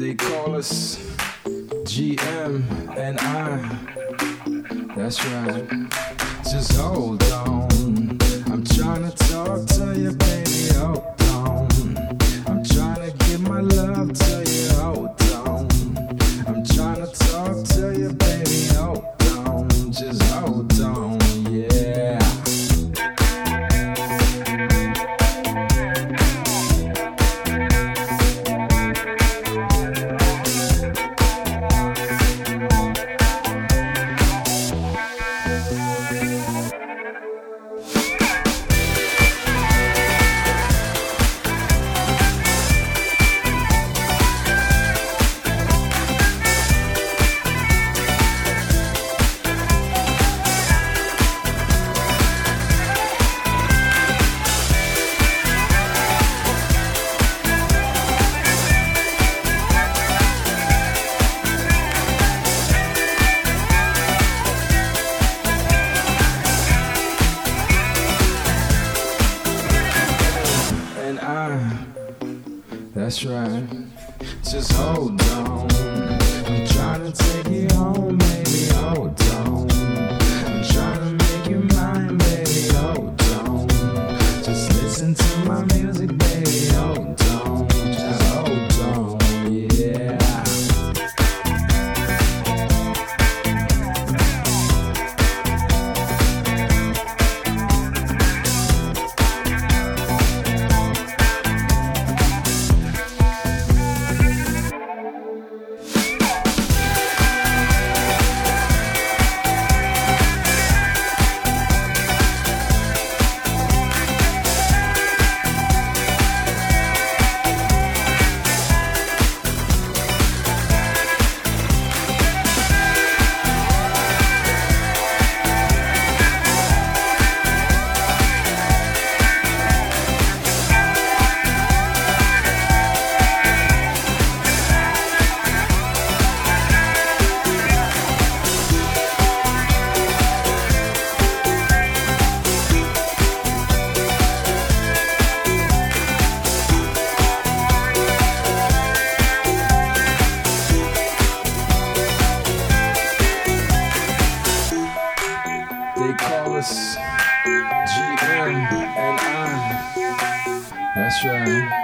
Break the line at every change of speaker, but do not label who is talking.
They call us GM and I. That's right. Just hold on. I'm trying to talk to you, baby. Hold on. That's right. Just hold on. I'm trying to take you home, baby. Hold on. Dallas, GM, and I. That's right.